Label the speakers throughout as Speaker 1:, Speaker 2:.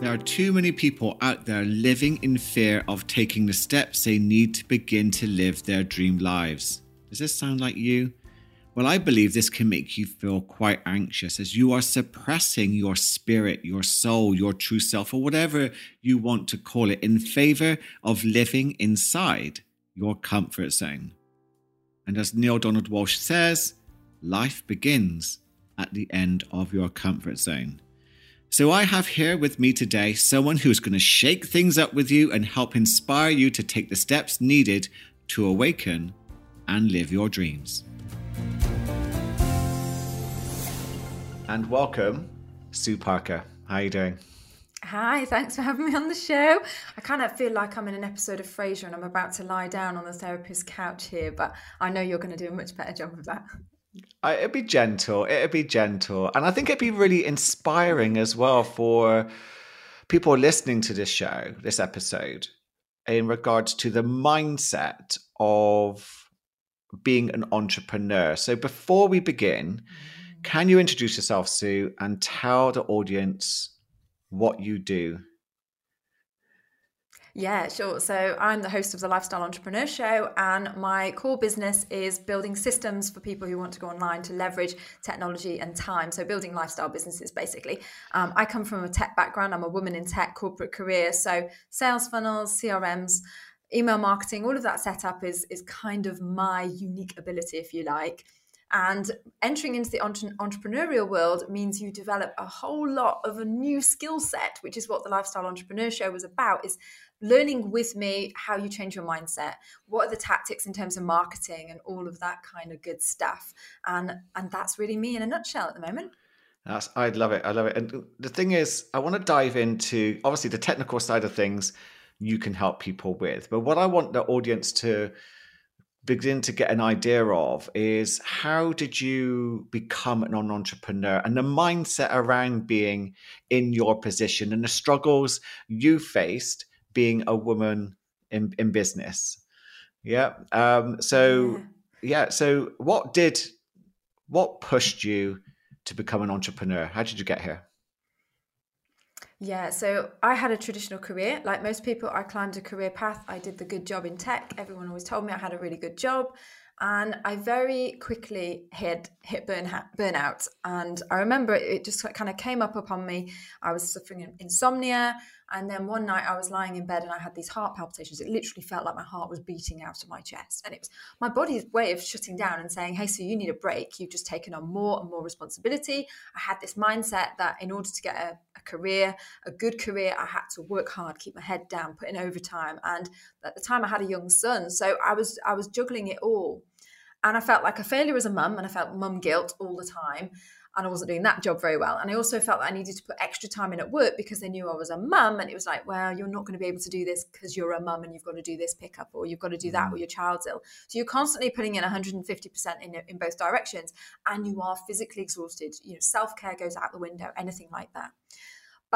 Speaker 1: There are too many people out there living in fear of taking the steps they need to begin to live their dream lives. Does this sound like you? Well, I believe this can make you feel quite anxious as you are suppressing your spirit, your soul, your true self, or whatever you want to call it, in favor of living inside your comfort zone. And as Neale Donald Walsch says, life begins at the end of your comfort zone. So I have here with me today someone who's going to shake things up with you and help inspire you to take the steps needed to awaken and live your dreams. And welcome, Sue Parker. How are you doing?
Speaker 2: Hi, thanks for having me on the show. I kind of feel like I'm in an episode of Frasier and I'm about to lie down on the therapist's couch here, but I know you're going to do a much better job of that.
Speaker 1: It'd be gentle. It'd be gentle. And I think it'd be really inspiring as well for people listening to this show, this episode, in regards to the mindset of being an entrepreneur. So before we begin, mm. can you introduce yourself, Sue, and tell the audience what you do?
Speaker 2: Yeah, sure. So I'm the host of the Lifestyle Entrepreneur Show, and my core business is building systems for people who want to go online to leverage technology and time. So building lifestyle businesses, basically. Um, I come from a tech background. I'm a woman in tech, corporate career. So sales funnels, CRMs, email marketing, all of that setup is is kind of my unique ability, if you like. And entering into the entre- entrepreneurial world means you develop a whole lot of a new skill set, which is what the Lifestyle Entrepreneur Show was about, is learning with me how you change your mindset. What are the tactics in terms of marketing and all of that kind of good stuff. And and that's really me in a nutshell at the moment.
Speaker 1: That's, I love it. I love it. And the thing is, I want to dive into obviously the technical side of things you can help people with. But what I want the audience to begin to get an idea of is how did you become an entrepreneur and the mindset around being in your position and the struggles you faced being a woman in, in business yeah um, so yeah. yeah so what did what pushed you to become an entrepreneur how did you get here
Speaker 2: yeah, so I had a traditional career. Like most people, I climbed a career path. I did the good job in tech. Everyone always told me I had a really good job. And I very quickly hit hit burn, burnout. And I remember it just kind of came up upon me. I was suffering insomnia. And then one night I was lying in bed and I had these heart palpitations. It literally felt like my heart was beating out of my chest. And it was my body's way of shutting down and saying, Hey, so you need a break. You've just taken on more and more responsibility. I had this mindset that in order to get a, a career, a good career, I had to work hard, keep my head down, put in overtime. And at the time I had a young son. So I was I was juggling it all. And I felt like a failure as a mum and I felt mum guilt all the time and I wasn't doing that job very well. And I also felt that I needed to put extra time in at work because they knew I was a mum. And it was like, well, you're not going to be able to do this because you're a mum and you've got to do this pickup or you've got to do that or mm. your child's ill. So you're constantly putting in 150% in, in both directions and you are physically exhausted. You know, self care goes out the window, anything like that.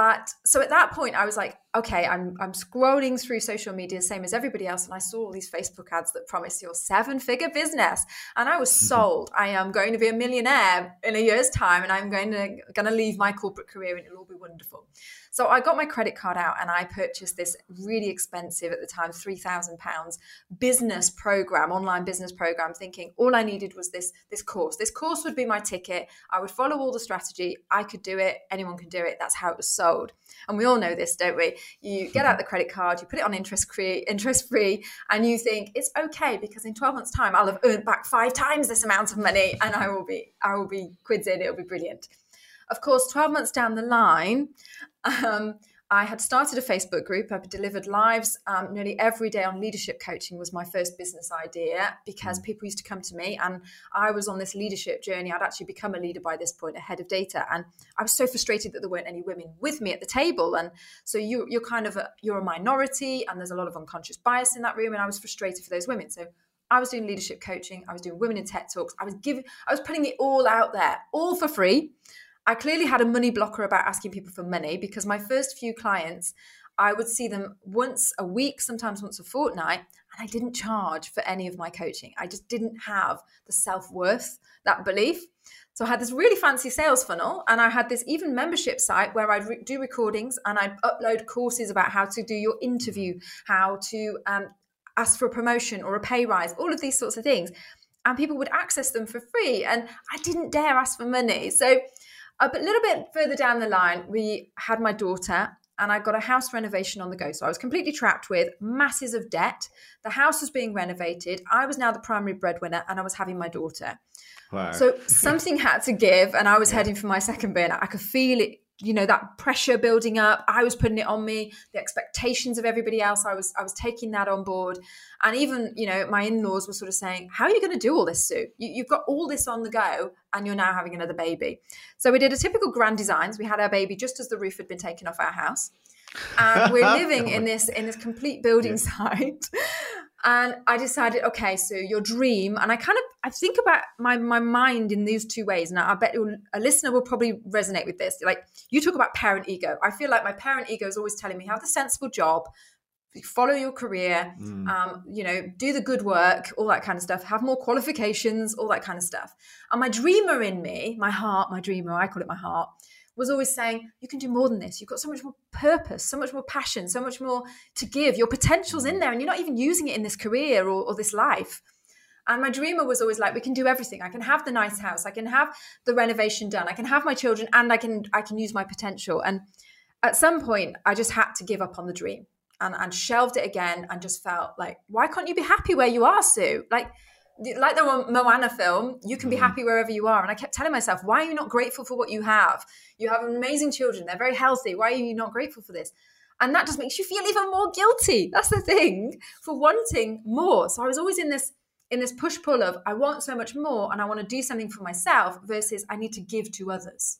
Speaker 2: But so at that point, I was like, okay, I'm I'm scrolling through social media, same as everybody else, and I saw all these Facebook ads that promise your seven figure business, and I was mm-hmm. sold. I am going to be a millionaire in a year's time, and I'm going to going to leave my corporate career, and it'll all be wonderful. So I got my credit card out and I purchased this really expensive at the time, £3,000 business program, online business program, thinking all I needed was this, this course. This course would be my ticket. I would follow all the strategy. I could do it. Anyone can do it. That's how it was sold. And we all know this, don't we? You get out the credit card, you put it on interest free, interest free, and you think it's okay because in 12 months' time I'll have earned back five times this amount of money and I will be I will be quids in, it'll be brilliant. Of course, 12 months down the line, um, I had started a Facebook group. I've delivered lives um, nearly every day on leadership coaching was my first business idea because mm. people used to come to me and I was on this leadership journey. I'd actually become a leader by this point, ahead of data, and I was so frustrated that there weren't any women with me at the table. And so you, you're kind of a, you're a minority, and there's a lot of unconscious bias in that room. And I was frustrated for those women. So I was doing leadership coaching. I was doing women in tech talks. I was giving, I was putting it all out there, all for free I clearly had a money blocker about asking people for money because my first few clients, I would see them once a week, sometimes once a fortnight, and I didn't charge for any of my coaching. I just didn't have the self worth, that belief. So I had this really fancy sales funnel, and I had this even membership site where I'd re- do recordings and I'd upload courses about how to do your interview, how to um, ask for a promotion or a pay rise, all of these sorts of things. And people would access them for free. And I didn't dare ask for money. So a little bit further down the line, we had my daughter and I got a house renovation on the go. So I was completely trapped with masses of debt. The house was being renovated. I was now the primary breadwinner and I was having my daughter. Wow. So something had to give, and I was yeah. heading for my second burn. I could feel it, you know, that pressure building up. I was putting it on me, the expectations of everybody else. I was, I was taking that on board, and even, you know, my in-laws were sort of saying, "How are you going to do all this, Sue? You, you've got all this on the go, and you're now having another baby." So we did a typical grand designs. We had our baby just as the roof had been taken off our house and we're living in this in this complete building yeah. site and I decided, okay, so your dream, and I kind of I think about my my mind in these two ways, and I bet a listener will probably resonate with this. Like you talk about parent ego, I feel like my parent ego is always telling me have the sensible job, follow your career, mm. um, you know, do the good work, all that kind of stuff, have more qualifications, all that kind of stuff. And my dreamer in me, my heart, my dreamer, I call it my heart, was always saying, you can do more than this. You've got so much more purpose, so much more passion, so much more to give. Your potential's in mm. there, and you're not even using it in this career or, or this life. And my dreamer was always like, we can do everything. I can have the nice house, I can have the renovation done, I can have my children, and I can I can use my potential. And at some point, I just had to give up on the dream and, and shelved it again and just felt like, why can't you be happy where you are, Sue? Like like the Moana film, you can be mm. happy wherever you are. And I kept telling myself, why are you not grateful for what you have? You have amazing children, they're very healthy. Why are you not grateful for this? And that just makes you feel even more guilty. That's the thing for wanting more. So I was always in this in this push pull of I want so much more and I want to do something for myself versus I need to give to others.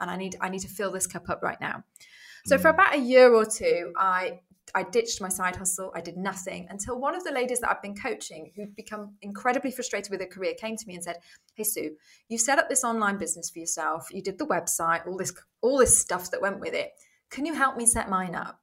Speaker 2: And I need I need to fill this cup up right now. So for mm. about a year or two, I I ditched my side hustle. I did nothing until one of the ladies that I've been coaching, who'd become incredibly frustrated with her career, came to me and said, "Hey Sue, you set up this online business for yourself. You did the website, all this, all this stuff that went with it. Can you help me set mine up?"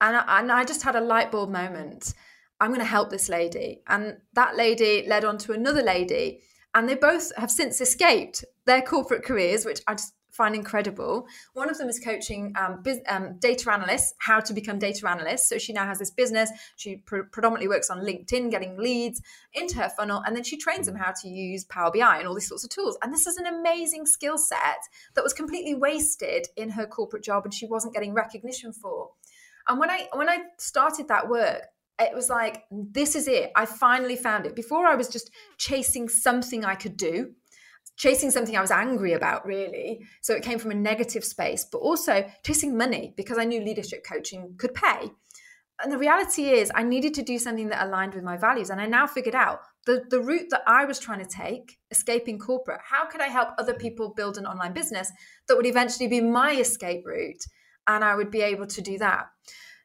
Speaker 2: And I, and I just had a light bulb moment. I'm going to help this lady, and that lady led on to another lady, and they both have since escaped their corporate careers, which I just find incredible. One of them is coaching um, biz, um, data analysts how to become data analysts. So she now has this business. She pr- predominantly works on LinkedIn, getting leads into her funnel, and then she trains them how to use Power BI and all these sorts of tools. And this is an amazing skill set that was completely wasted in her corporate job, and she wasn't getting recognition for. And when I when I started that work, it was like this is it. I finally found it. Before I was just chasing something I could do chasing something I was angry about, really. So it came from a negative space, but also chasing money because I knew leadership coaching could pay. And the reality is, I needed to do something that aligned with my values. And I now figured out the, the route that I was trying to take, escaping corporate, how could I help other people build an online business that would eventually be my escape route? And I would be able to do that.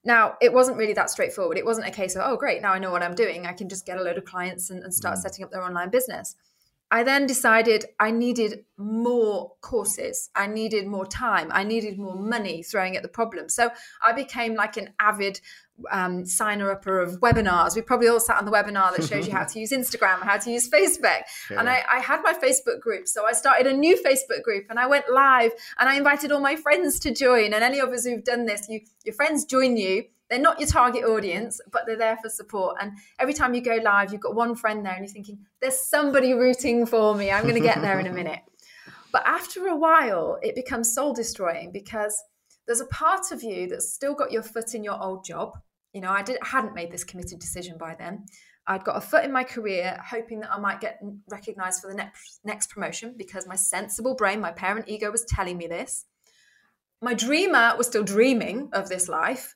Speaker 2: Now, it wasn't really that straightforward. It wasn't a case of, oh, great, now I know what I'm doing. I can just get a load of clients and, and start mm. setting up their online business. I then decided I needed more courses. I needed more time. I needed more money throwing at the problem. So I became like an avid um, signer upper of webinars. We probably all sat on the webinar that shows you how to use Instagram, how to use Facebook. Yeah. And I, I, had my Facebook group. So I started a new Facebook group and I went live and I invited all my friends to join. And any of us who've done this, you, your friends join you they're not your target audience, but they're there for support. And every time you go live, you've got one friend there and you're thinking, there's somebody rooting for me. I'm going to get there in a minute. But after a while, it becomes soul destroying because there's a part of you that's still got your foot in your old job. You know, I did, hadn't made this committed decision by then. I'd got a foot in my career, hoping that I might get recognized for the next, next promotion because my sensible brain, my parent ego was telling me this. My dreamer was still dreaming of this life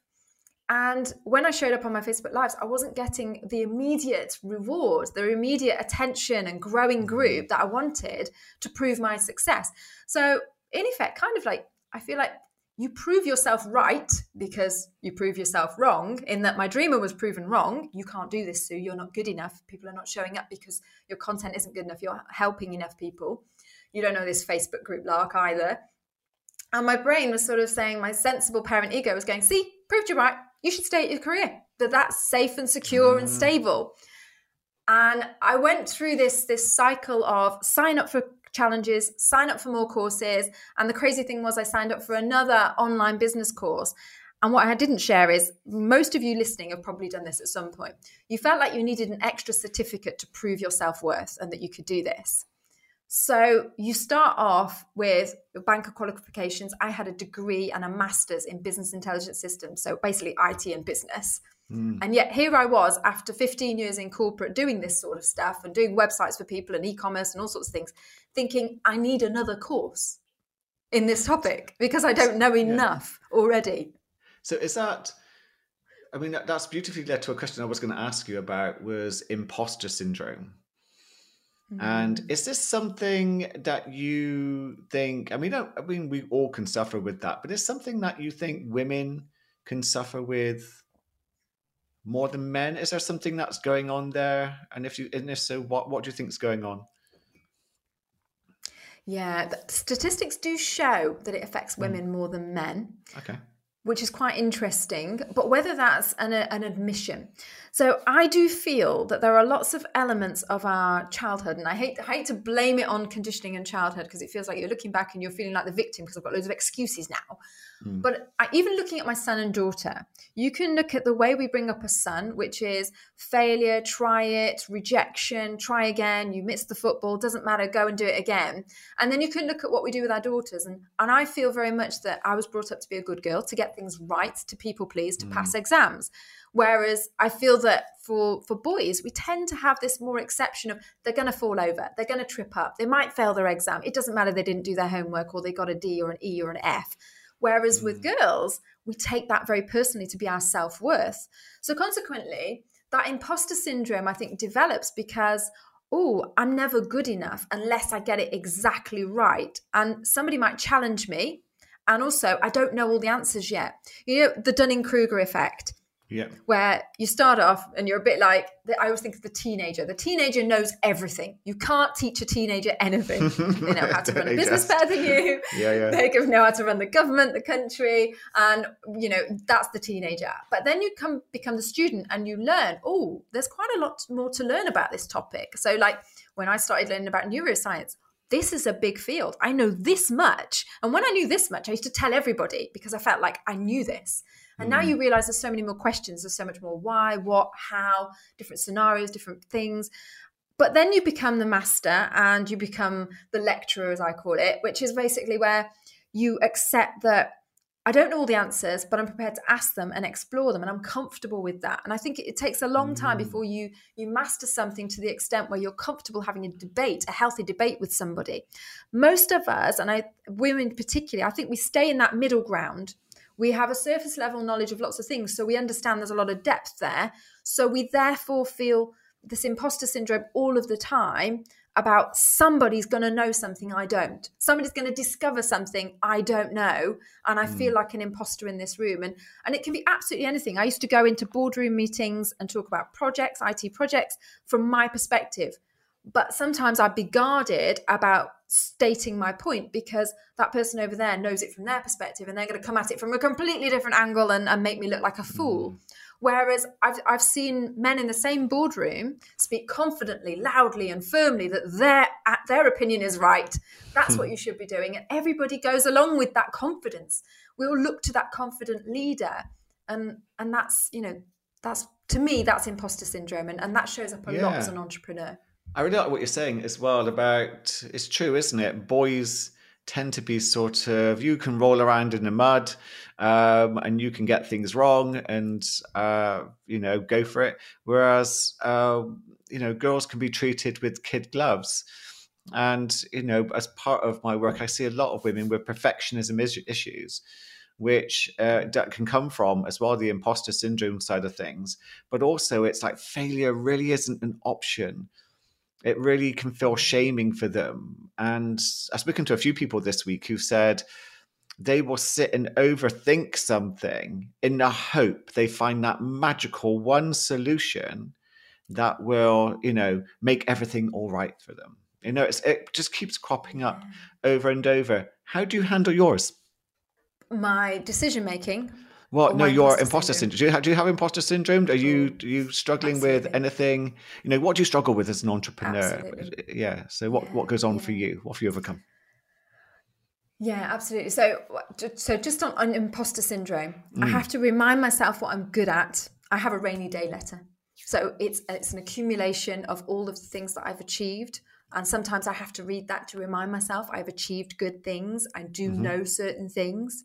Speaker 2: and when I showed up on my Facebook Lives, I wasn't getting the immediate reward, the immediate attention and growing mm-hmm. group that I wanted to prove my success. So, in effect, kind of like, I feel like you prove yourself right because you prove yourself wrong, in that my dreamer was proven wrong. You can't do this, Sue. You're not good enough. People are not showing up because your content isn't good enough. You're helping enough people. You don't know this Facebook group lark either. And my brain was sort of saying, my sensible parent ego was going, see, proved you right you should stay at your career, that that's safe and secure mm. and stable. And I went through this this cycle of sign up for challenges, sign up for more courses. And the crazy thing was, I signed up for another online business course. And what I didn't share is most of you listening have probably done this at some point. You felt like you needed an extra certificate to prove your self worth and that you could do this. So you start off with your banker qualifications. I had a degree and a master's in business intelligence systems. So basically IT and business. Mm. And yet here I was after 15 years in corporate doing this sort of stuff and doing websites for people and e-commerce and all sorts of things, thinking I need another course in this topic because I don't know enough yeah. already.
Speaker 1: So is that I mean that's beautifully led to a question I was going to ask you about was imposter syndrome. And mm. is this something that you think? I mean, I, I mean, we all can suffer with that, but is something that you think women can suffer with more than men? Is there something that's going on there? And if you, and if so, what what do you think is going on?
Speaker 2: Yeah, statistics do show that it affects women mm. more than men.
Speaker 1: Okay
Speaker 2: which is quite interesting. But whether that's an, an admission. So I do feel that there are lots of elements of our childhood, and I hate, I hate to blame it on conditioning and childhood because it feels like you're looking back and you're feeling like the victim because I've got loads of excuses now. Mm. But I, even looking at my son and daughter, you can look at the way we bring up a son, which is failure, try it, rejection, try again, you missed the football, doesn't matter, go and do it again. And then you can look at what we do with our daughters. And, and I feel very much that I was brought up to be a good girl, to get things right, to people please, to mm. pass exams. Whereas I feel that for for boys, we tend to have this more exception of they're going to fall over, they're going to trip up, they might fail their exam. It doesn't matter they didn't do their homework or they got a D or an E or an F. Whereas mm. with girls, we take that very personally to be our self worth. So consequently, that imposter syndrome, I think, develops because, oh, I'm never good enough unless I get it exactly right. And somebody might challenge me. And also, I don't know all the answers yet. You know, the Dunning Kruger effect.
Speaker 1: Yeah.
Speaker 2: Where you start off and you're a bit like, I always think of the teenager. The teenager knows everything. You can't teach a teenager anything. they know how to run a business better than you.
Speaker 1: Yeah, yeah.
Speaker 2: They know how to run the government, the country, and you know that's the teenager. But then you come become the student and you learn. Oh, there's quite a lot more to learn about this topic. So, like when I started learning about neuroscience, this is a big field. I know this much. And when I knew this much, I used to tell everybody because I felt like I knew this. And now you mm. realize there's so many more questions. There's so much more why, what, how, different scenarios, different things. But then you become the master and you become the lecturer, as I call it, which is basically where you accept that I don't know all the answers, but I'm prepared to ask them and explore them, and I'm comfortable with that. And I think it, takes a long time mm. before you you master something to the extent where you're comfortable having a debate, a healthy debate with somebody. Most of us, and I women particularly, I think we stay in that middle ground we have a surface level knowledge of lots of things. So we understand there's a lot of depth there. So we therefore feel this imposter syndrome all of the time about somebody's going to know something I don't. Somebody's going to discover something I don't know, and I mm. feel like an imposter in this room. And and it can be absolutely anything. I used to go into boardroom meetings and talk about projects, IT projects, from my perspective. But sometimes I'd be guarded about stating my point because that person over there knows it from their perspective and they're going to come at it from a completely different angle and, and make me look like a fool. Mm. Whereas I've, I've seen men in the same boardroom speak confidently, loudly, and firmly that their their opinion is right. That's what you should be doing, and everybody goes along with that confidence. We all look to that confident leader, and and that's you know that's to me that's imposter syndrome, and, and that shows up a yeah. lot as an entrepreneur.
Speaker 1: I really like what you're saying as well about it's true, isn't it? Boys tend to be sort of you can roll around in the mud um, and you can get things wrong and uh, you know go for it. Whereas uh, you know girls can be treated with kid gloves. And you know as part of my work i see a lot of women with perfectionism issues which uh, can come from as well the imposter syndrome side of things. But also it's like failure really isn't an option it really can feel shaming for them. And I've spoken to a few people this week who said they will sit and overthink something in the hope they find that magical one solution that will, you know, make everything all right for them. You know, it just keeps cropping up over and over. How do you handle yours?
Speaker 2: My decision making
Speaker 1: What? No, your imposter, syndrome. syndrome. Do, you have, do you have imposter syndrome? Are you are you struggling Absolutely. with anything? You know, what do you struggle with as an entrepreneur? Absolutely. Yeah. So what yeah. what goes on yeah. for you? What have you overcome?
Speaker 2: Yeah, absolutely. So so just on, on imposter syndrome, mm. I have to remind myself what I'm good at. I have a rainy day letter. So it's it's an accumulation of all of the things that I've achieved. And sometimes I have to read that to remind myself I've achieved good things. I do mm-hmm. know certain things.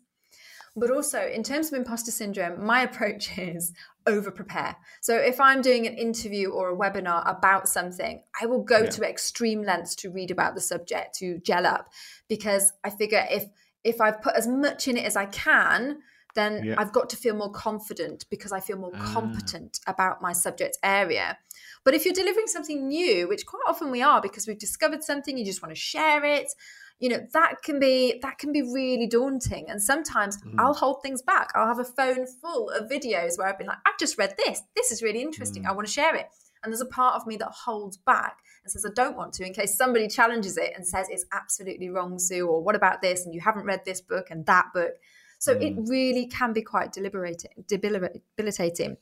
Speaker 2: But also, in terms of imposter syndrome, my approach is over prepare. So, if I'm doing an interview or a webinar about something, I will go yeah. to extreme lengths to read about the subject, to gel up, because I figure if if I've put as much in it as I can, then yeah. I've got to feel more confident because I feel more ah. competent about my subject area. But if you're delivering something new, which quite often we are because we've discovered something, you just want to share it you know that can be that can be really daunting. And sometimes mm. i'll hold things back. I'll have a phone full of videos where i've been like i've just read this. This is really interesting. Mm. i want to share it. And there's a part of me that holds back and says i don't want to in case somebody challenges it and says it's absolutely wrong sue or what about this and you haven't read this book and that book. So mm. it really can be quite deliberating debilitating.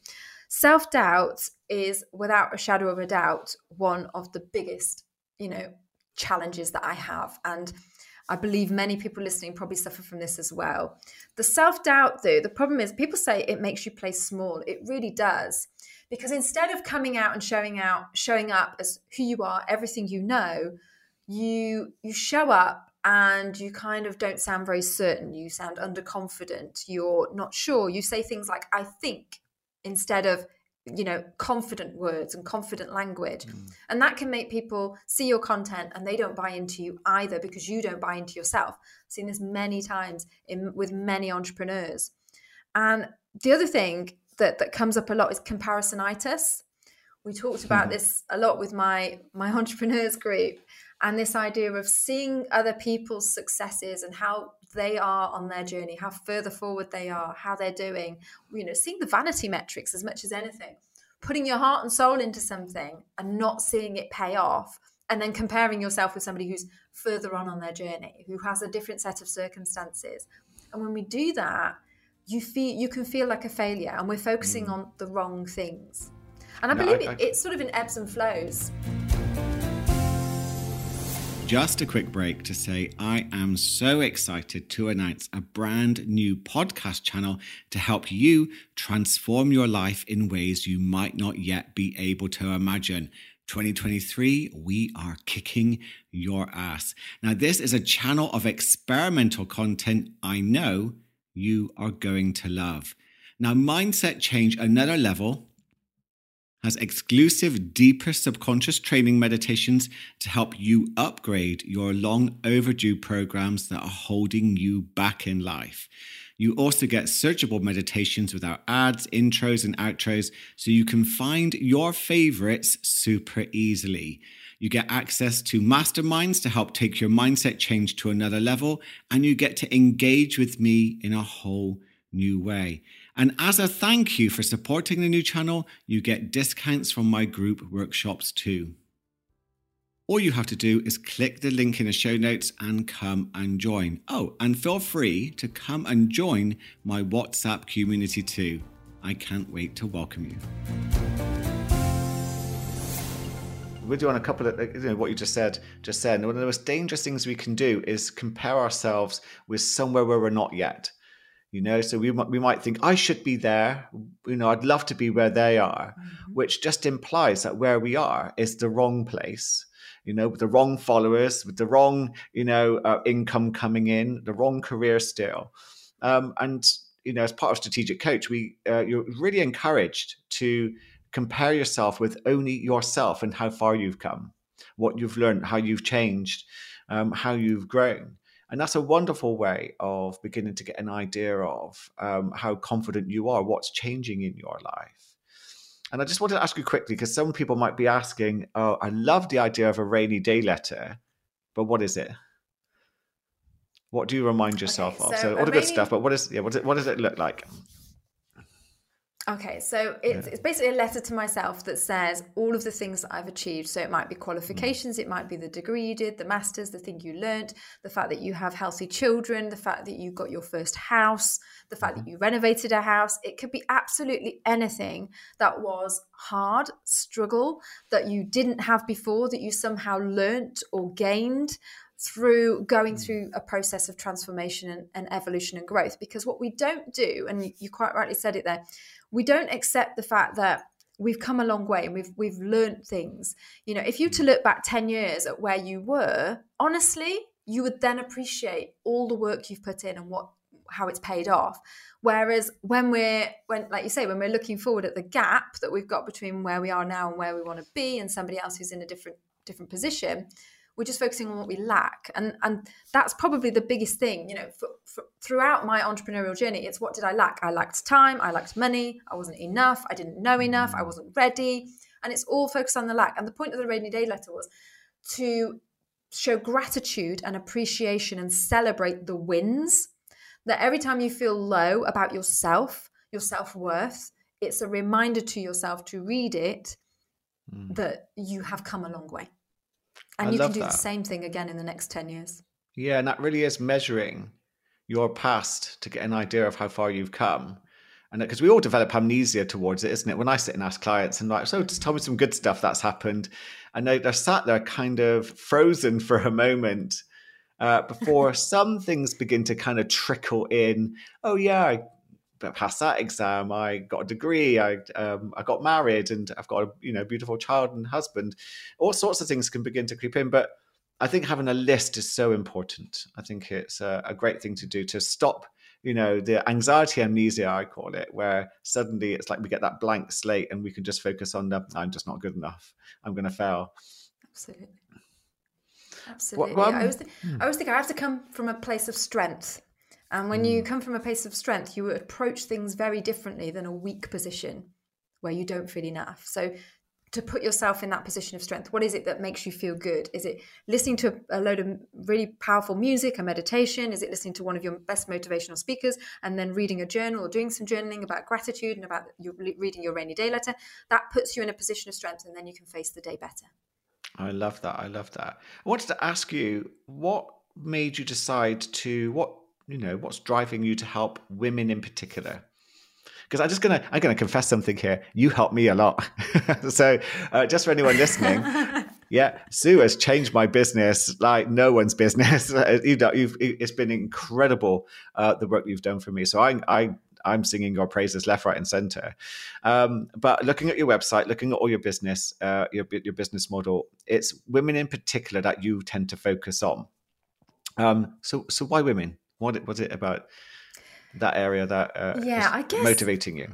Speaker 2: Self-doubt is without a shadow of a doubt one of the biggest you know challenges that I have. And I believe many people listening probably suffer from this as well. The self doubt, though, the problem is people say it makes you play small. It really does. Because instead of coming out and showing out, showing up as who you are, everything you know, you you show up and you kind of don't sound very certain. You sound underconfident. You're not sure. You say things like "I think" instead of you know confident words and confident language mm. and that can make people see your content and they don't buy into you either because you don't buy into yourself I've seen this many times in with many entrepreneurs and the other thing that that comes up a lot is comparisonitis we talked about mm. this a lot with my my entrepreneurs group and this idea of seeing other people's successes and how they are on their journey, how further forward they are, how they're doing, you know, seeing the vanity metrics as much as anything, putting your heart and soul into something and not seeing it pay off, and then comparing yourself with somebody who's further on on their journey, who has a different set of circumstances. And when we do that, you feel you can feel like a failure, and we're focusing mm. on the wrong things. And I no, believe I, I, it, it's sort of in ebbs and flows.
Speaker 1: Just a quick break to say I am so excited to announce a brand new podcast channel to help you transform your life in ways you might not yet be able to imagine. 2023, we are kicking your ass. Now, this is a channel of experimental content I know you are going to love. Now, Mindset Change Another Level has exclusive, deeper subconscious training meditations to help you upgrade your long overdue programs that are holding you back in life. You also get searchable meditations without ads, intros, and outros, so you can find your favorites super easily. You get access to masterminds to help take your mindset change to another level, and you get to engage with me in a whole new way. And as a thank you for supporting the new channel, you get discounts from my group workshops too. All you have to do is click the link in the show notes and come and join. Oh, and feel free to come and join my WhatsApp community too. I can't wait to welcome you. We're doing a couple of you know what you just said. Just said, one of the most dangerous things we can do is compare ourselves with somewhere where we're not yet you know so we, we might think i should be there. You know i'd love to be where they are mm-hmm. which just implies that where we are is the wrong place you know with the wrong followers with the wrong you know uh, income coming in the wrong career still. Um, and you know as part of strategic coach we uh, you're really encouraged to compare yourself with only yourself and how far you've come what you've learned how you've changed um, how you've grown and that's a wonderful way of beginning to get an idea of um, how confident you are, what's changing in your life. And I just wanted to ask you quickly because some people might be asking, "Oh, I love the idea of a rainy day letter, but what is it? What do you remind yourself okay, of? So, all the good stuff, but what is yeah? What, is, what does it look like?
Speaker 2: Okay, so it's, yeah. it's basically a letter to myself that says all of the things that I've achieved. So it might be qualifications, mm. it might be the degree you did, the masters, the thing you learned, the fact that you have healthy children, the fact that you got your first house, the fact that mm-hmm. you renovated a house. It could be absolutely anything that was hard, struggle that you didn't have before, that you somehow learnt or gained through going mm. through a process of transformation and, and, evolution and growth. Because what we don't do, and you quite rightly said it there, we don't accept the fact that we've come a long way and we've we've learned things. You know, if you to mm. look back 10 years at where you were, honestly, you would then appreciate all the work you've put in and what how it's paid off. Whereas when we're when like you say, when we're looking forward at the gap that we've got between where we are now and where we want to be and somebody else who's in a different different position, we're just focusing on what we lack. And and that's probably the biggest thing you know for, for, throughout my entrepreneurial journey it's what did i lack? I lacked time i lacked money i wasn't enough i didn't know enough i wasn't ready. And it's all focused on the lack. And the point of the rainy day letter was to show gratitude and appreciation and celebrate the wins that every time you feel low about yourself your self-worth it's a reminder to yourself to read it mm. that you have come a long way and I you can do that. the same thing again in the next 10 years.
Speaker 1: Yeah, and that really is measuring your past to get an idea of how far you've come. And because we all develop amnesia towards it, isn't it? When I sit and ask clients and like, so just tell me some good stuff that's happened. And they, they're sat there kind of frozen for a moment uh, before some things begin to kind of trickle in. Oh, yeah, I passed that exam. I got a degree. I um, I got married, and I've got a you know beautiful child and husband. All sorts of things can begin to creep in, but I think having a list is so important. I think it's a, a great thing to do to stop you know the anxiety amnesia i call it where suddenly it's like we get that blank slate and we can just focus on the i'm just not good enough i'm going to fail
Speaker 2: absolutely absolutely well, um, I, always th- hmm. I always think i have to come from a place of strength and when mm. you come from a place of strength, you approach things very differently than a weak position where you don't feel enough. So, to put yourself in that position of strength, what is it that makes you feel good? Is it listening to a load of really powerful music, a meditation? Is it listening to one of your best motivational speakers and then reading a journal or doing some journaling about gratitude and about your, reading your rainy day letter? That puts you in a position of strength and then you can face the day better.
Speaker 1: I love that. I love that. I wanted to ask you what made you decide to what you know what's driving you to help women in particular because i'm just gonna i'm gonna confess something here you help me a lot so uh, just for anyone listening yeah sue has changed my business like no one's business you know you've, it's been incredible uh, the work you've done for me so i i I'm singing your praises left, right, and center. Um, but looking at your website, looking at all your business, uh, your your business model, it's women in particular that you tend to focus on. Um, so, so why women? What was it about that area that uh, yeah, I guess motivating you?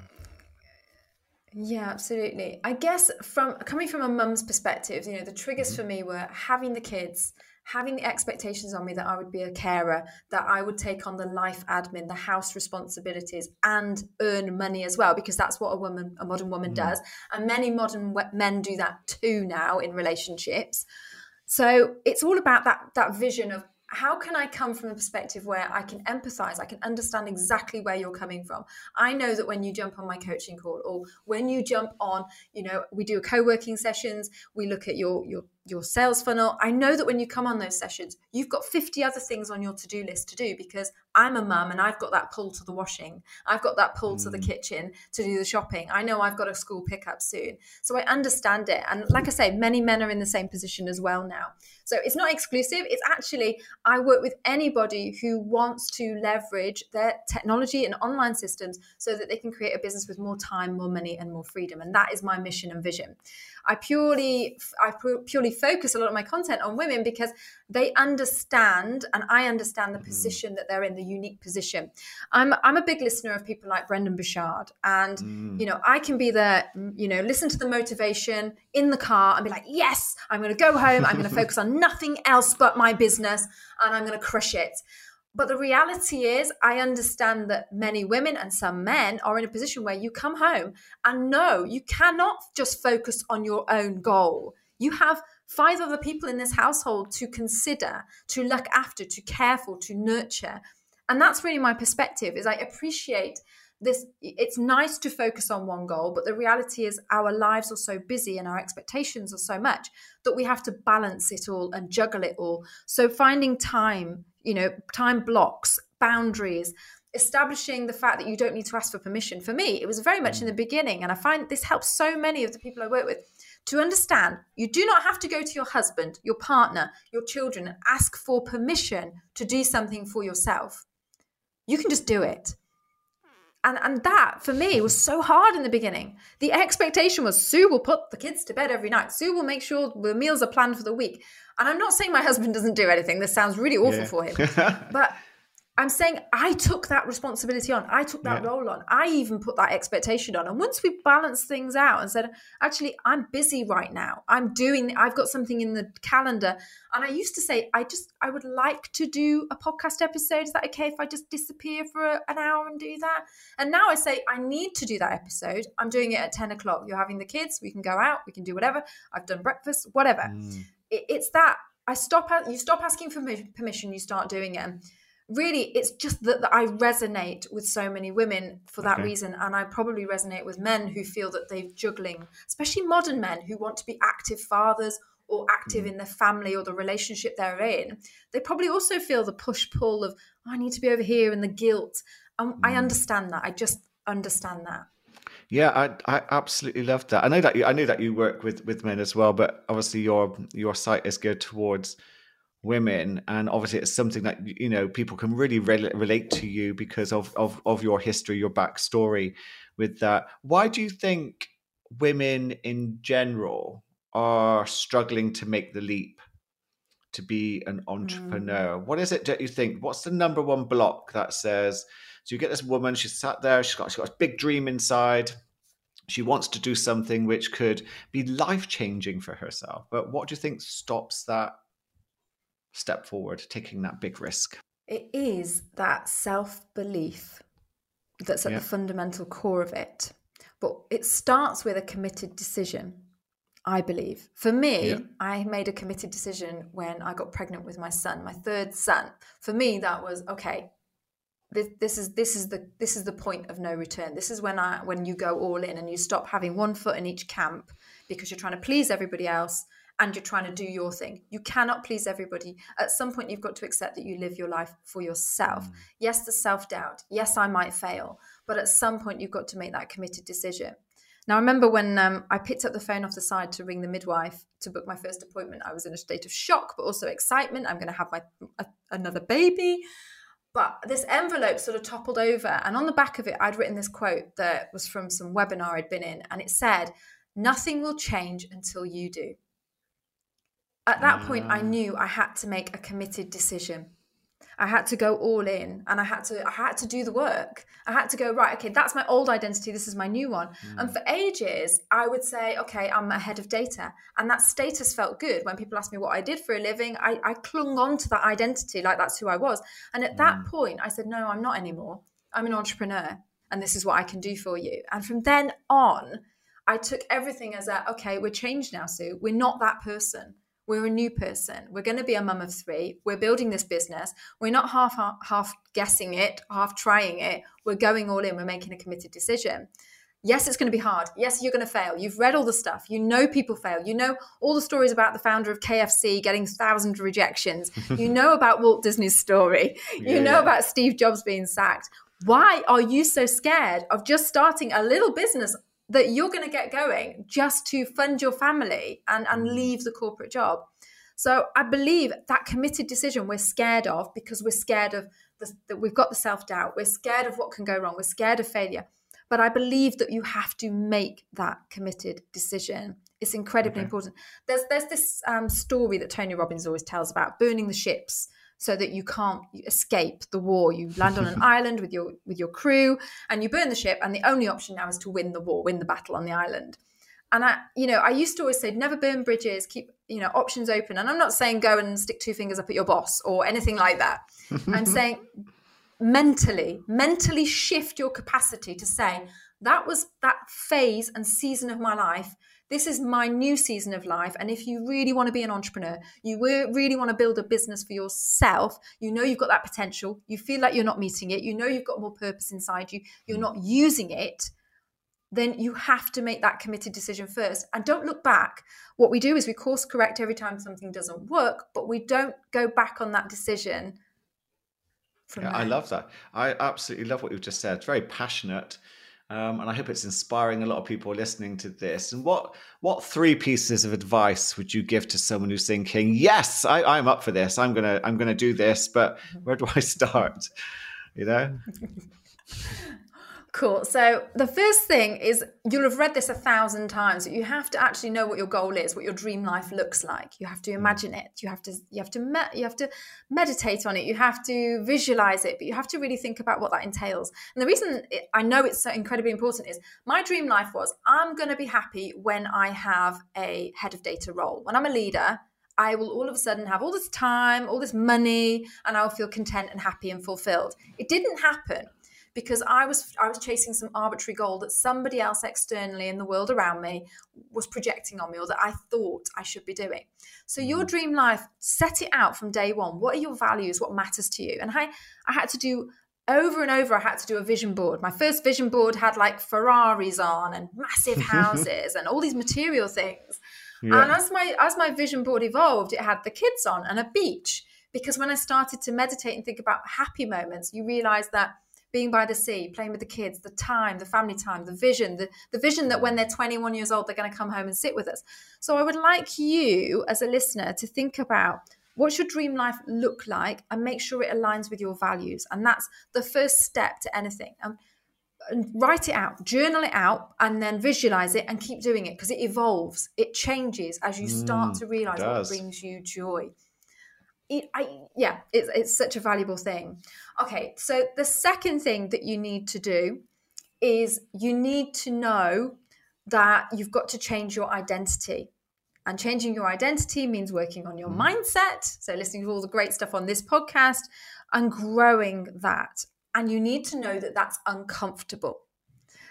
Speaker 2: Yeah, absolutely. I guess from coming from a mum's perspective, you know, the triggers mm-hmm. for me were having the kids, having the expectations on me that I would be a carer, that I would take on the life admin, the house responsibilities, and earn money as well, because that's what a woman, a modern woman, mm-hmm. does, and many modern men do that too now in relationships. So it's all about that that vision of how can I come from a perspective where I can empathize? I can understand exactly where you're coming from. I know that when you jump on my coaching call or when you jump on, you know, we do co-working sessions, we look at your your your sales funnel. I know that when you come on those sessions, you've got 50 other things on your to-do list to do because I'm a mum and I've got that pull to the washing. I've got that pull mm. to the mm. kitchen to do the shopping. I know I've got a school pickup soon. So I understand it. And like I say, many men are in the same position as well now. So it's not exclusive. It's actually, I work with anybody who wants to leverage their technology and online systems so that they can create a business with more time, more money, and more freedom. And that is my mission and vision. I purely I purely focus a lot of my content on women because they understand and I understand the mm-hmm. position that they're in, the unique position. I'm I'm a big listener of people like Brendon Burchard, and mm. you know I can be there, you know, listen to the motivation in the car and be like, yes, I'm going to go home. I'm going to focus on nothing else but my business, and I'm going to crush it. But the reality is, I understand that many women and some men are in a position where you come home and no, you cannot just focus on your own goal. You have five other people in this household to consider, to look after, to care for, to nurture. And that's really my perspective is I appreciate this it's nice to focus on one goal but the reality is our lives are so busy and our expectations are so much that we have to balance it all and juggle it all so finding time you know time blocks boundaries establishing the fact that you don't need to ask for permission. For me it was very much in mm. the beginning and i find this helps so many of the people i work with to understand you do not have to go to your husband your partner your children and ask for permission to do something for yourself. You can just do it and and that for me was so hard in the beginning. The expectation was Sue will put the kids to bed every night. Sue will make sure the meals are planned for the week. And I'm not saying my husband doesn't do anything. This sounds really awful yeah. for him. but I'm saying I took that responsibility on. I took that yeah. role on. I even put that expectation on. And once we balanced things out and said, actually, I'm busy right now. I'm doing, I've got something in the calendar. And I used to say, I just, I would like to do a podcast episode. Is that okay if I just disappear for a, an hour and do that? And now I say, I need to do that episode. I'm doing it at 10 o'clock. You're having the kids. We can go out. We can do whatever. I've done breakfast, whatever. Mm. It, it's that I stop, you stop asking for permission, you start doing it really it's just that, that, i resonate with so many women for that okay. reason and i probably resonate with men who feel that they're juggling especially modern men who want to be active fathers or active mm. in their family or the relationship they're in they probably also feel the push pull of oh, i need to be over here and the guilt and mm. i understand that i just understand that
Speaker 1: yeah, I, I absolutely love that. I know that you, I know that you work with with men as well, but obviously your your site is geared towards women and obviously it's something that you know people can really re- relate to you because of, of of your history your backstory with that. Why do you think women in general are struggling to make the leap to be an entrepreneur? Mm. what is it that you think? What's the number one block that says so you get this woman she's sat there she's got, she's got a big dream inside she wants to do something which could be life changing for herself but what do you think stops that step forward, taking that big risk?
Speaker 2: It is that self belief that's at yeah. the fundamental core of it. But it starts with a committed decision, I believe. For me, yeah. I made a committed decision when I got pregnant with my son, my third son. For me, that was okay. This, this is this is the this is the point of no return. This is when I when you go all in and you stop having one foot in each camp because you're trying to please everybody else and you're trying to do your thing. You cannot please everybody. At some point, you've got to accept that you live your life for yourself. Mm. Yes, the self doubt. Yes, I might fail. But at some point, you've got to make that committed decision. Now, I remember when um, I picked up the phone off the side to ring the midwife to book my first appointment, I was in a state of shock, but also excitement. I'm going to have my a, another baby. But this envelope sort of toppled over, and on the back of it, I'd written this quote that was from some webinar I'd been in, and it said, Nothing will change until you do at that point i mm. knew i had to make a committed decision. I had to go all in and i had to i had to do the work. I had to go right okay that's my old identity this is my new one. Mm. and for ages i would say okay i'm ahead of data. And that status felt good. When people asked me what i did for a living i, I clung on to that identity like that's who i was. And at mm. that point i said no i'm not anymore. I'm an entrepreneur and this is what i can do for you. And from then on i took everything as a okay we're changed now sue. We're not that person we're a new person. We're going to be a mum of three. We're building this business. We're not half half guessing it, half trying it. We're going all in. We're making a committed decision. Yes, it's going to be hard. Yes, you're going to fail. You've read all the stuff. You know people fail. You know all the stories about the founder of KFC getting thousand rejections. you know about Walt Disney's story. You yeah, know yeah. about Steve Jobs being sacked. Why are you so scared of just starting a little business that you're going to get going just to fund your family and, and mm. leave the corporate job. So I believe that committed decision we're scared of because we're scared of the, that we've got the self doubt. We're scared of what can go wrong. We're scared of failure. But I believe that you have to make that committed decision. It's incredibly okay. important. There's there's this um, story that Tony Robbins always tells about burning the ships so that you can't escape the war. You land on an island with your with your crew and you burn the ship, and the only option now is to win the war, win the battle on the island. And I, you know, I used to always say, never burn bridges, keep, you know, options open. And I'm not saying go and stick two fingers up at your boss or anything like that. I'm saying mentally, mentally shift your capacity to say, that was that phase and season of my life this is my new season of life. And if you really want to be an entrepreneur, you really want to build a business for yourself, you know you've got that potential, you feel like you're not meeting it, you know you've got more purpose inside you, you're mm. not using it, then you have to make that committed decision first. And don't look back. What we do is we course correct every time something doesn't work, but we don't go back on that decision.
Speaker 1: yeah, I love that. I absolutely love what you've just said. It's very passionate. Um, and I hope it's inspiring a lot of people listening to this. And what what three pieces of advice would you give to someone who's thinking, "Yes, I, I'm up for this. I'm gonna I'm gonna do this, but where do I start?" You know.
Speaker 2: Cool. So the first thing is you'll have read this a thousand times. You have to actually know what your goal is, what your dream life looks like. You have to mm. imagine it. You have to you have to me- you have to meditate on it. You have to visualize it, but you have to really think about what that entails. And the reason it, I know it's so incredibly important is my dream life was I'm going to be happy when I have a head of data role. When I'm a leader, I will all of a sudden have all this time, all this money, and I'll feel content and happy and fulfilled. It didn't happen because I was I was chasing some arbitrary goal that somebody else externally in the world around me was projecting on me or that I thought I should be doing. So your mm. dream life, set it out from day one. What are your values? What matters to you? And I I had to do over and over I had to do a vision board. My first vision board had like Ferraris on and massive houses and all these material things. Yeah. And as my as my vision board evolved, it had the kids on and a beach. Because when I started to meditate and think about happy moments, you realize that being by the sea, playing with the kids, the time, the family time, the vision, the, the vision that when they're 21 years old, they're going to come home and sit with us. So I would like you as a listener to think about what's your dream life look like and make sure it aligns with your values. And that's the first step to anything. Um, and write it out, journal it out, and then visualize it and keep doing it because it evolves, it changes as you start mm, to realize what brings you joy it, I, yeah, it's, it's such a valuable thing. Okay, so the second thing that you need to do is you need to know that you've got to change your identity. And changing your identity means working on your mm. mindset. So, listening to all the great stuff on this podcast and growing that. And you need to know that that's uncomfortable.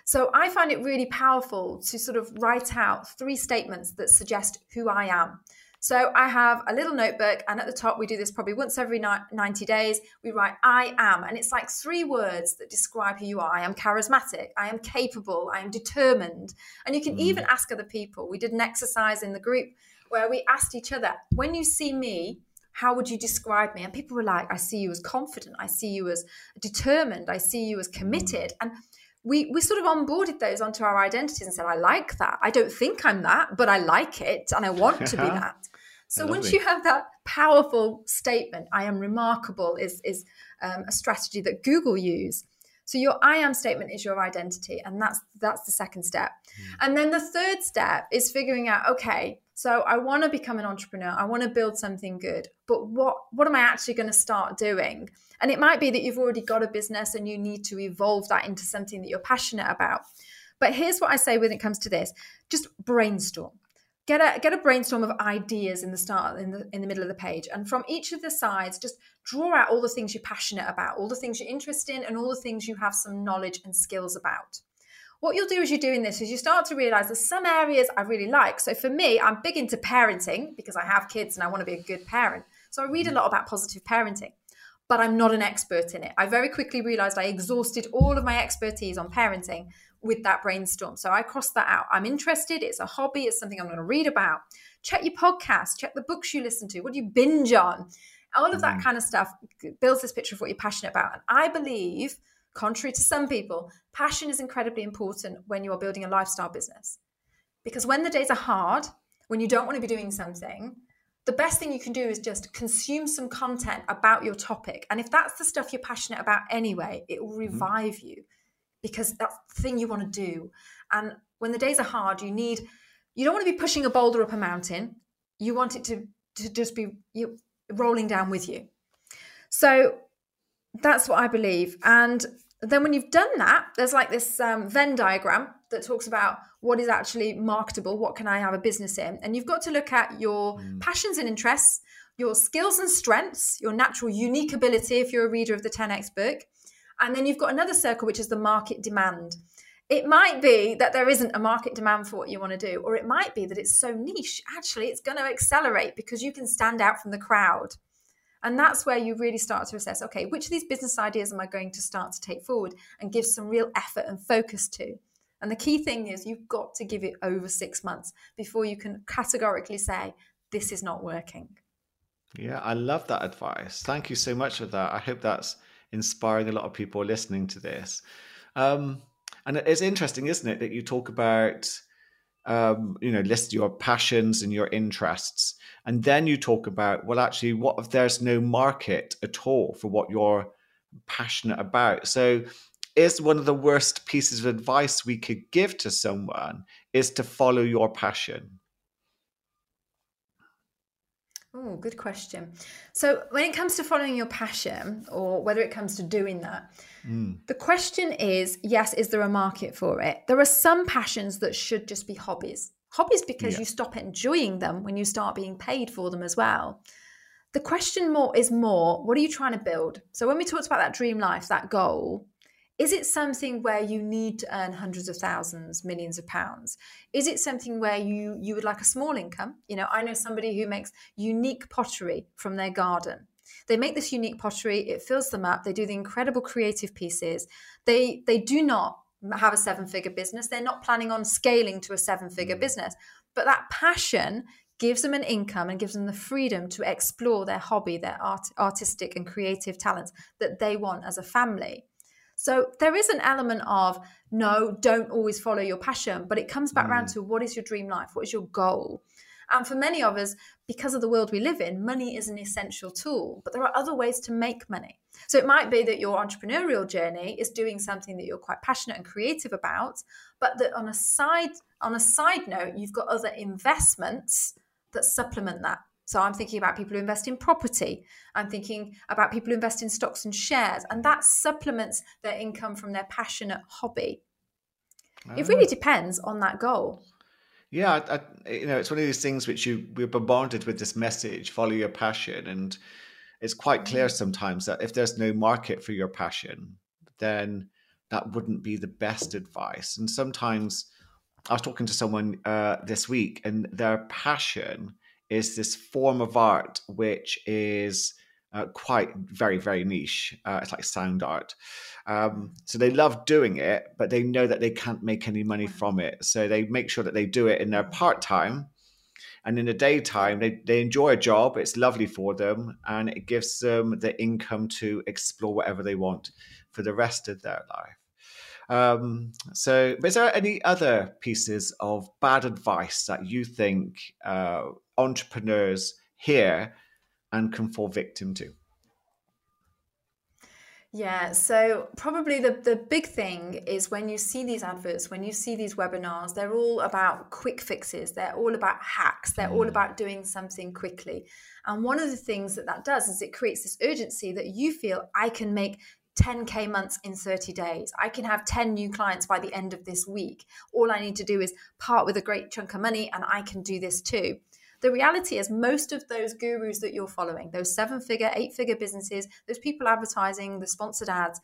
Speaker 2: So, I find it really powerful to sort of write out three statements that suggest who I am. So I have a little notebook, and at the top, we do this probably once every 90 days. We write, I am. And it's like three words that describe who you are. I am charismatic. I am capable. I am determined. And you can mm. even ask other people. We did an exercise in the group where we asked each other, when you see me, how would you describe me? And people were like, I see you as confident. I see you as determined. I see you as committed. And we we sort of onboarded those onto our identities and said, I like that. I don't think I'm that, but I like it and I want to be that. So once you have that powerful statement, I am remarkable, is, is um, a strategy that Google use. So your I am statement is your identity, and that's that's the second step. Mm. And then the third step is figuring out, okay, so I want to become an entrepreneur. I want to build something good, but what what am I actually going to start doing? And it might be that you've already got a business and you need to evolve that into something that you're passionate about. But here's what I say when it comes to this: just brainstorm get a get a brainstorm of ideas in the start in the in the middle of the page and from each of the sides just draw out all the things you're passionate about all the things you're interested in and all the things you have some knowledge and skills about what you'll do as you're doing this is you start to realize there's some areas I really like. So for me, I'm big into parenting because I have kids and I want to be a good parent. So I read a mm. lot about positive parenting, but I'm not an expert in it. I very quickly realized I exhausted all of my expertise on parenting with that brainstorm. So I crossed that out. I'm interested. It's a hobby. It's something I'm going to read about. Check your podcast. Check the books you listen to. What do you binge on? All of that mm. kind of stuff builds this picture of what you're passionate about. And I believe, contrary to some people, passion is incredibly important when you are building a lifestyle business. Because when the days are hard, when you don't want to be doing something, the best thing you can do is just consume some content about your topic. And if that's the stuff you're passionate about anyway, it will mm-hmm. revive mm. you because that's the thing you want to do. And when the days are hard, you need you don't want to be pushing a boulder up a mountain. You want it to to just be you rolling down with you. So that's what I believe. And then when you've done that, there's like this um, Venn diagram that talks about what is actually marketable, what can I have a business in, and you've got to look at your mm. passions and interests, your skills and strengths, your natural unique ability if you're a reader of the 10x book, and then you've got another circle, which is the market demand. it might be that there isn't a market demand for what you want to do, or it might be that it's so niche, actually, it's going to accelerate because you can stand out from the crowd. And that's where you really start to assess okay, which of these business ideas am I going to start to take forward and give some real effort and focus to? And the key thing is you've got to give it over six months before you can categorically say, this is not working.
Speaker 1: Yeah, I love that advice. Thank you so much for that. I hope that's inspiring a lot of people listening to this. Um, and it's interesting, isn't it, that you talk about, um, you know, list your passions and your interests, and then you talk about, well, actually, what if there's no market at all for what you're passionate about? So, is one of the worst pieces of advice we could give to someone is to follow your passion
Speaker 2: Oh, good question. So, when it comes to following your passion, or whether it comes to doing that, mm. the question is yes, is there a market for it? There are some passions that should just be hobbies. Hobbies because yeah. you stop enjoying them when you start being paid for them as well. The question more is more, what are you trying to build? So, when we talked about that dream life, that goal, is it something where you need to earn hundreds of thousands, millions of pounds? Is it something where you you would like a small income? You know, I know somebody who makes unique pottery from their garden. They make this unique pottery, it fills them up, they do the incredible creative pieces. They they do not have a seven-figure business. They're not planning on scaling to a seven-figure mm. business. But that passion gives them an income and gives them the freedom to explore their hobby, their art, artistic and creative talents that they want as a family. So there is an element of no, don't always follow your passion, but it comes back mm. around to what is your dream life? What is your goal? And for many of us, because of the world we live in, money is an essential tool, but there are other ways to make money. So it might be that your entrepreneurial journey is doing something that you're quite passionate and creative about, but that on a side on a side note, you've got other investments that supplement that. So I'm thinking about people who invest in property. I'm thinking about people who invest in stocks and shares, and that supplements their income from their passionate hobby. It really ah. depends on that goal.
Speaker 1: Yeah, I, I, you know, it's one of these things which you we're bombarded with this message: follow your passion, and it's quite clear mm. sometimes that if there's no market for your passion, then that wouldn't be the best advice. And sometimes I was talking to someone uh, this week, and their passion is this form of art which is uh, quite very very niche. Uh, it's like sound art. Um, so they love doing it, but they know that they can't make any money from it. So they make sure that they do it in their part time. And in the daytime, they, they enjoy a job. It's lovely for them, and it gives them the income to explore whatever they want for the rest of their life. Um, so, is there any other pieces of bad advice that you think uh, entrepreneurs hear and can fall victim to?
Speaker 2: Yeah, so probably the, the big thing is when you see these adverts, when you see these webinars, they're all about quick fixes, they're all about hacks, they're mm. all about doing something quickly. And one of the things that that does is it creates this urgency that you feel I can make 10k months in 30 days. I can have 10 new clients by the end of this week. All I need to do is part with a great chunk of money and I can do this too. The reality is, most of those gurus that you're following, those seven figure, eight figure businesses, those people advertising, the sponsored ads,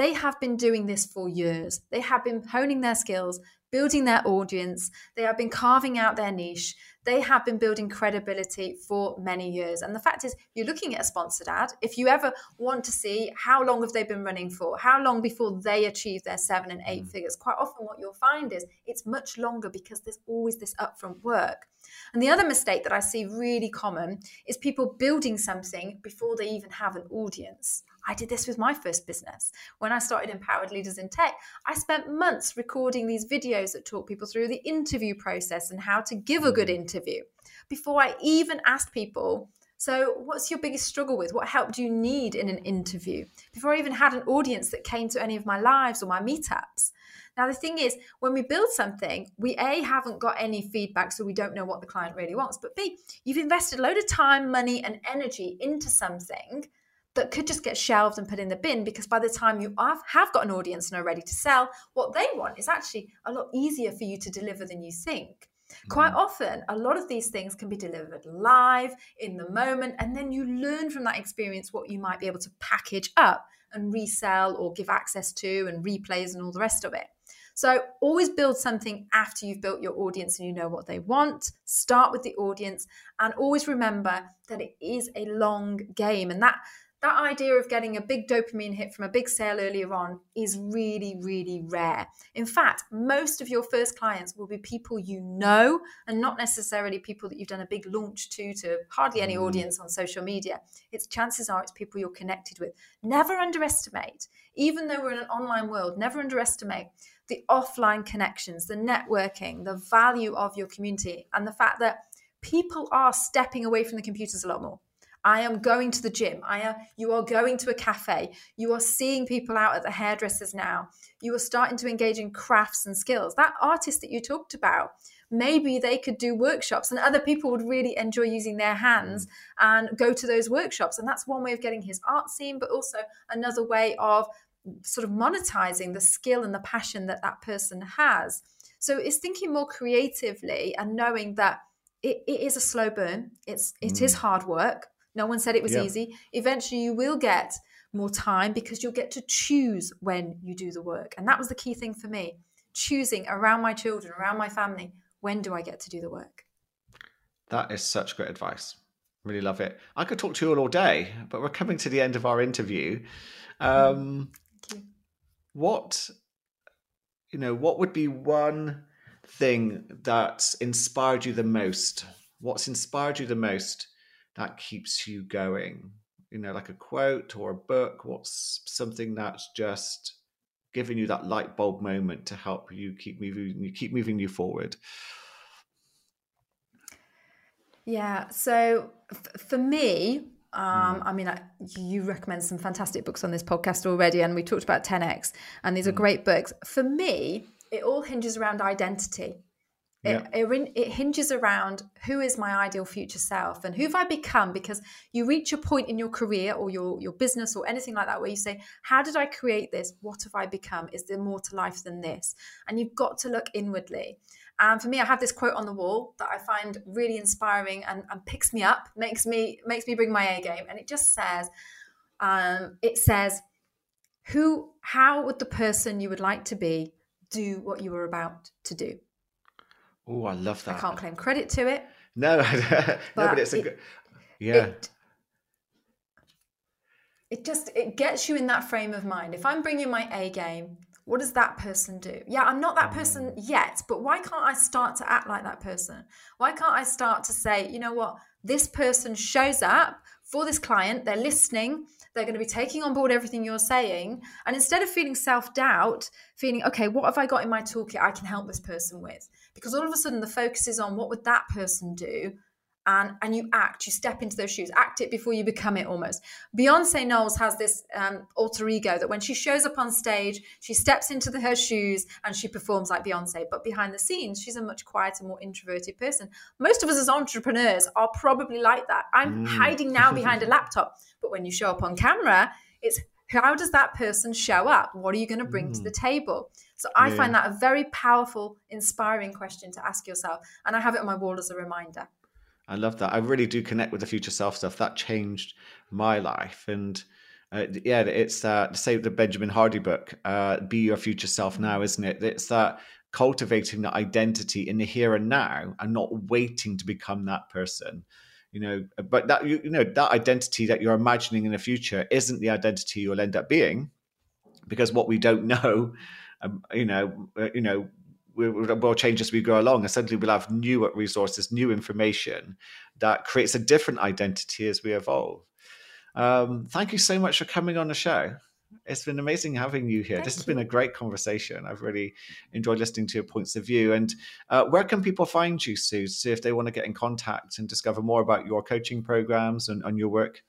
Speaker 2: they have been doing this for years. They have been honing their skills, building their audience, they have been carving out their niche. They have been building credibility for many years. And the fact is, you're looking at a sponsored ad. If you ever want to see how long have they been running for, how long before they achieve their seven and eight mm. figures, quite often what you'll find is it's much longer because there's always this upfront work. And the other mistake that I see really common is people building something before they even have an audience. I did this with my first business. When I started Empowered Leaders in Tech, I spent months recording these videos that talk people through the interview process and how to give a good mm. interview before I even asked people. So, what's your biggest struggle with? What help do you need in an interview? Before I even had an audience that came to any of my lives or my meetups. Now, the thing is, when we build something, we A, haven't got any feedback, so we don't know what the client really wants. But B, you've invested a load of time, money, and energy into something that could just get shelved and put in the bin because by the time you have got an audience and are ready to sell, what they want is actually a lot easier for you to deliver than you think. Quite mm. often, a lot of these things can be delivered live in the moment, and then you learn from that experience what you might be able to package up and resell or give access to and replays and all the rest of it. So always build something after you've built your audience and you know what they want. Start with the audience and always remember that it is a long game. And that that idea of getting a big dopamine hit from a big sale earlier on is really, really rare. In fact, most of your first clients will be people you know and not necessarily people that you've done a big launch to, to hardly any mm. audience on social media. It's chances are it's people you're connected with. Never underestimate, even though we're in an online world, never underestimate the offline connections, the networking, the value of your community, and the fact that people are stepping away from the computers a lot more I am going to the gym. I am, you are going to a cafe. You are seeing people out at the hairdressers now. You are starting to engage in crafts and skills. That artist that you talked about, maybe they could do workshops and other people would really enjoy using their hands and go to those workshops. And that's one way of getting his art seen, but also another way of sort of monetizing the skill and the passion that that person has. So it's thinking more creatively and knowing that it, it is a slow burn. It's it mm. is hard work. No one said it was yeah. easy. Eventually, you will get more time because you'll get to choose when you do the work. And that was the key thing for me choosing around my children, around my family, when do I get to do the work?
Speaker 1: That is such great advice. Really love it. I could talk to you all, all day, but we're coming to the end of our interview. Um, you. What, you know, what would be one thing that inspired you the most? What's inspired you the most that keeps you going? You know, like a quote or a book? What's something that's just giving you that light bulb moment to help you keep moving you keep moving you forward?
Speaker 2: Yeah. So f- for me, um, mm. I mean, I, you recommend some fantastic books on this podcast already, and we talked about 10x, and these are mm. great books. For me, it all hinges around identity. It, it, it, hinges around who is my ideal future self and who have I become because you reach a point in your career or your, your business or anything like that where you say, How did I create this? What have I become? Is there more to life than this? And you've got to look inwardly. And for me, I have this quote on the wall that I find really inspiring and, and picks me up, makes me makes me bring my A game. And it just says, um, it says, Who how would the person you would like to be do what you were about to do?
Speaker 1: Oh, I love that.
Speaker 2: I can't claim credit to it.
Speaker 1: No, no, but it's a good. Yeah.
Speaker 2: It, it just it gets you in that frame of mind. If I'm bringing my A game, what does that person do? Yeah, I'm not that person mm. yet, but why can't I start to act like that person? Why can't I start to say, you know what, this person shows up for this client, they're listening, they're going to be taking on board everything you're saying. And instead of feeling self doubt, feeling, okay, what have I got in my toolkit I can help this person with? Because all of a sudden the focus is on what would that person do? and and you act you step into those shoes act it before you become it almost. Beyonce knowles has this um, alter ego that when she shows up on stage she steps into the, her shoes and she performs like beyonce. But behind the scenes she's a much quieter more introverted person. Most of us as entrepreneurs are probably like that. I'm mm. hiding now behind a laptop. But when you show up on camera it's how does that person show up what are you going to bring mm. to the table so i yeah. find that a very powerful inspiring question to ask yourself and i have it on my wall as a reminder
Speaker 1: I love that. I really do connect with the future self stuff. That changed my life. And uh, yeah, it's uh, say the Benjamin Hardy book, uh, "Be Your Future Self Now," isn't it? It's that cultivating that identity in the here and now, and not waiting to become that person. You know, but that you, you know that identity that you're imagining in the future isn't the identity you'll end up being, because what we don't know, um, you know, uh, you know, will change as we go along. And suddenly we'll have new resources, new information that creates a different identity as we evolve. Um, thank you so much for coming on the show. It's been amazing having you here. Thank this has you. been a great conversation. I've really enjoyed listening to your points of view. And uh, where can people find you, Sue, if they want to get in contact and discover more about your coaching programs and, and your work?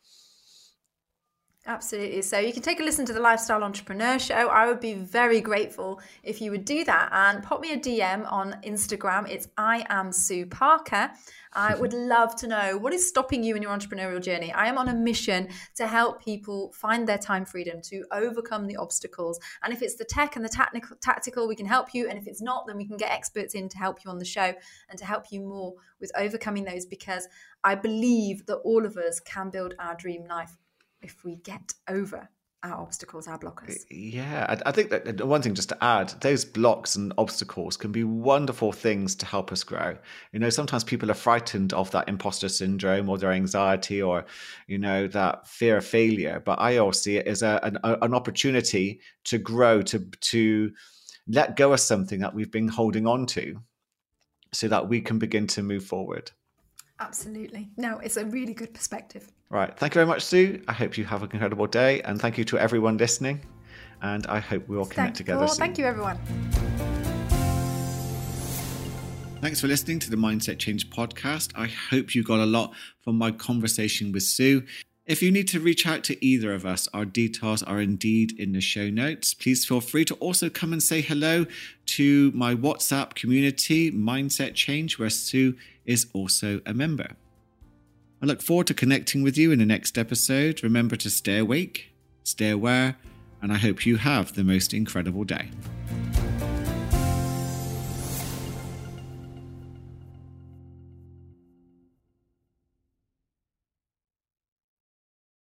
Speaker 2: Absolutely. So you can take a listen to the Lifestyle Entrepreneur Show. I would be very grateful if you would do that and pop me a DM on Instagram. It's I am Sue Parker. I would love to know what is stopping you in your entrepreneurial journey. I am on a mission to help people find their time freedom, to overcome the obstacles. And if it's the tech and the technical, tactical, we can help you. And if it's not, then we can get experts in to help you on the show and to help you more with overcoming those because I believe that all of us can build our dream life if we get over our obstacles, our blockers.
Speaker 1: Uh, yeah, I, I think that one thing just to add, those blocks and obstacles can be wonderful things to help us grow. You know, sometimes people are frightened of that imposter syndrome or their anxiety or, you know, that fear of failure. But I always see it as a, an, an opportunity to grow, to to let go of something that we've been holding on to, so that we can begin to move forward.
Speaker 2: Absolutely. No, it's a really good perspective.
Speaker 1: Right. Thank you very much, Sue. I hope you have an incredible day. And thank you to everyone listening. And I hope we all connect thank together.
Speaker 2: soon. Thank you, everyone.
Speaker 1: Thanks for listening to the Mindset Change podcast. I hope you got a lot from my conversation with Sue. If you need to reach out to either of us, our details are indeed in the show notes. Please feel free to also come and say hello to my WhatsApp community, Mindset Change, where Sue is also a member. I look forward to connecting with you in the next episode. Remember to stay awake, stay aware, and I hope you have the most incredible day.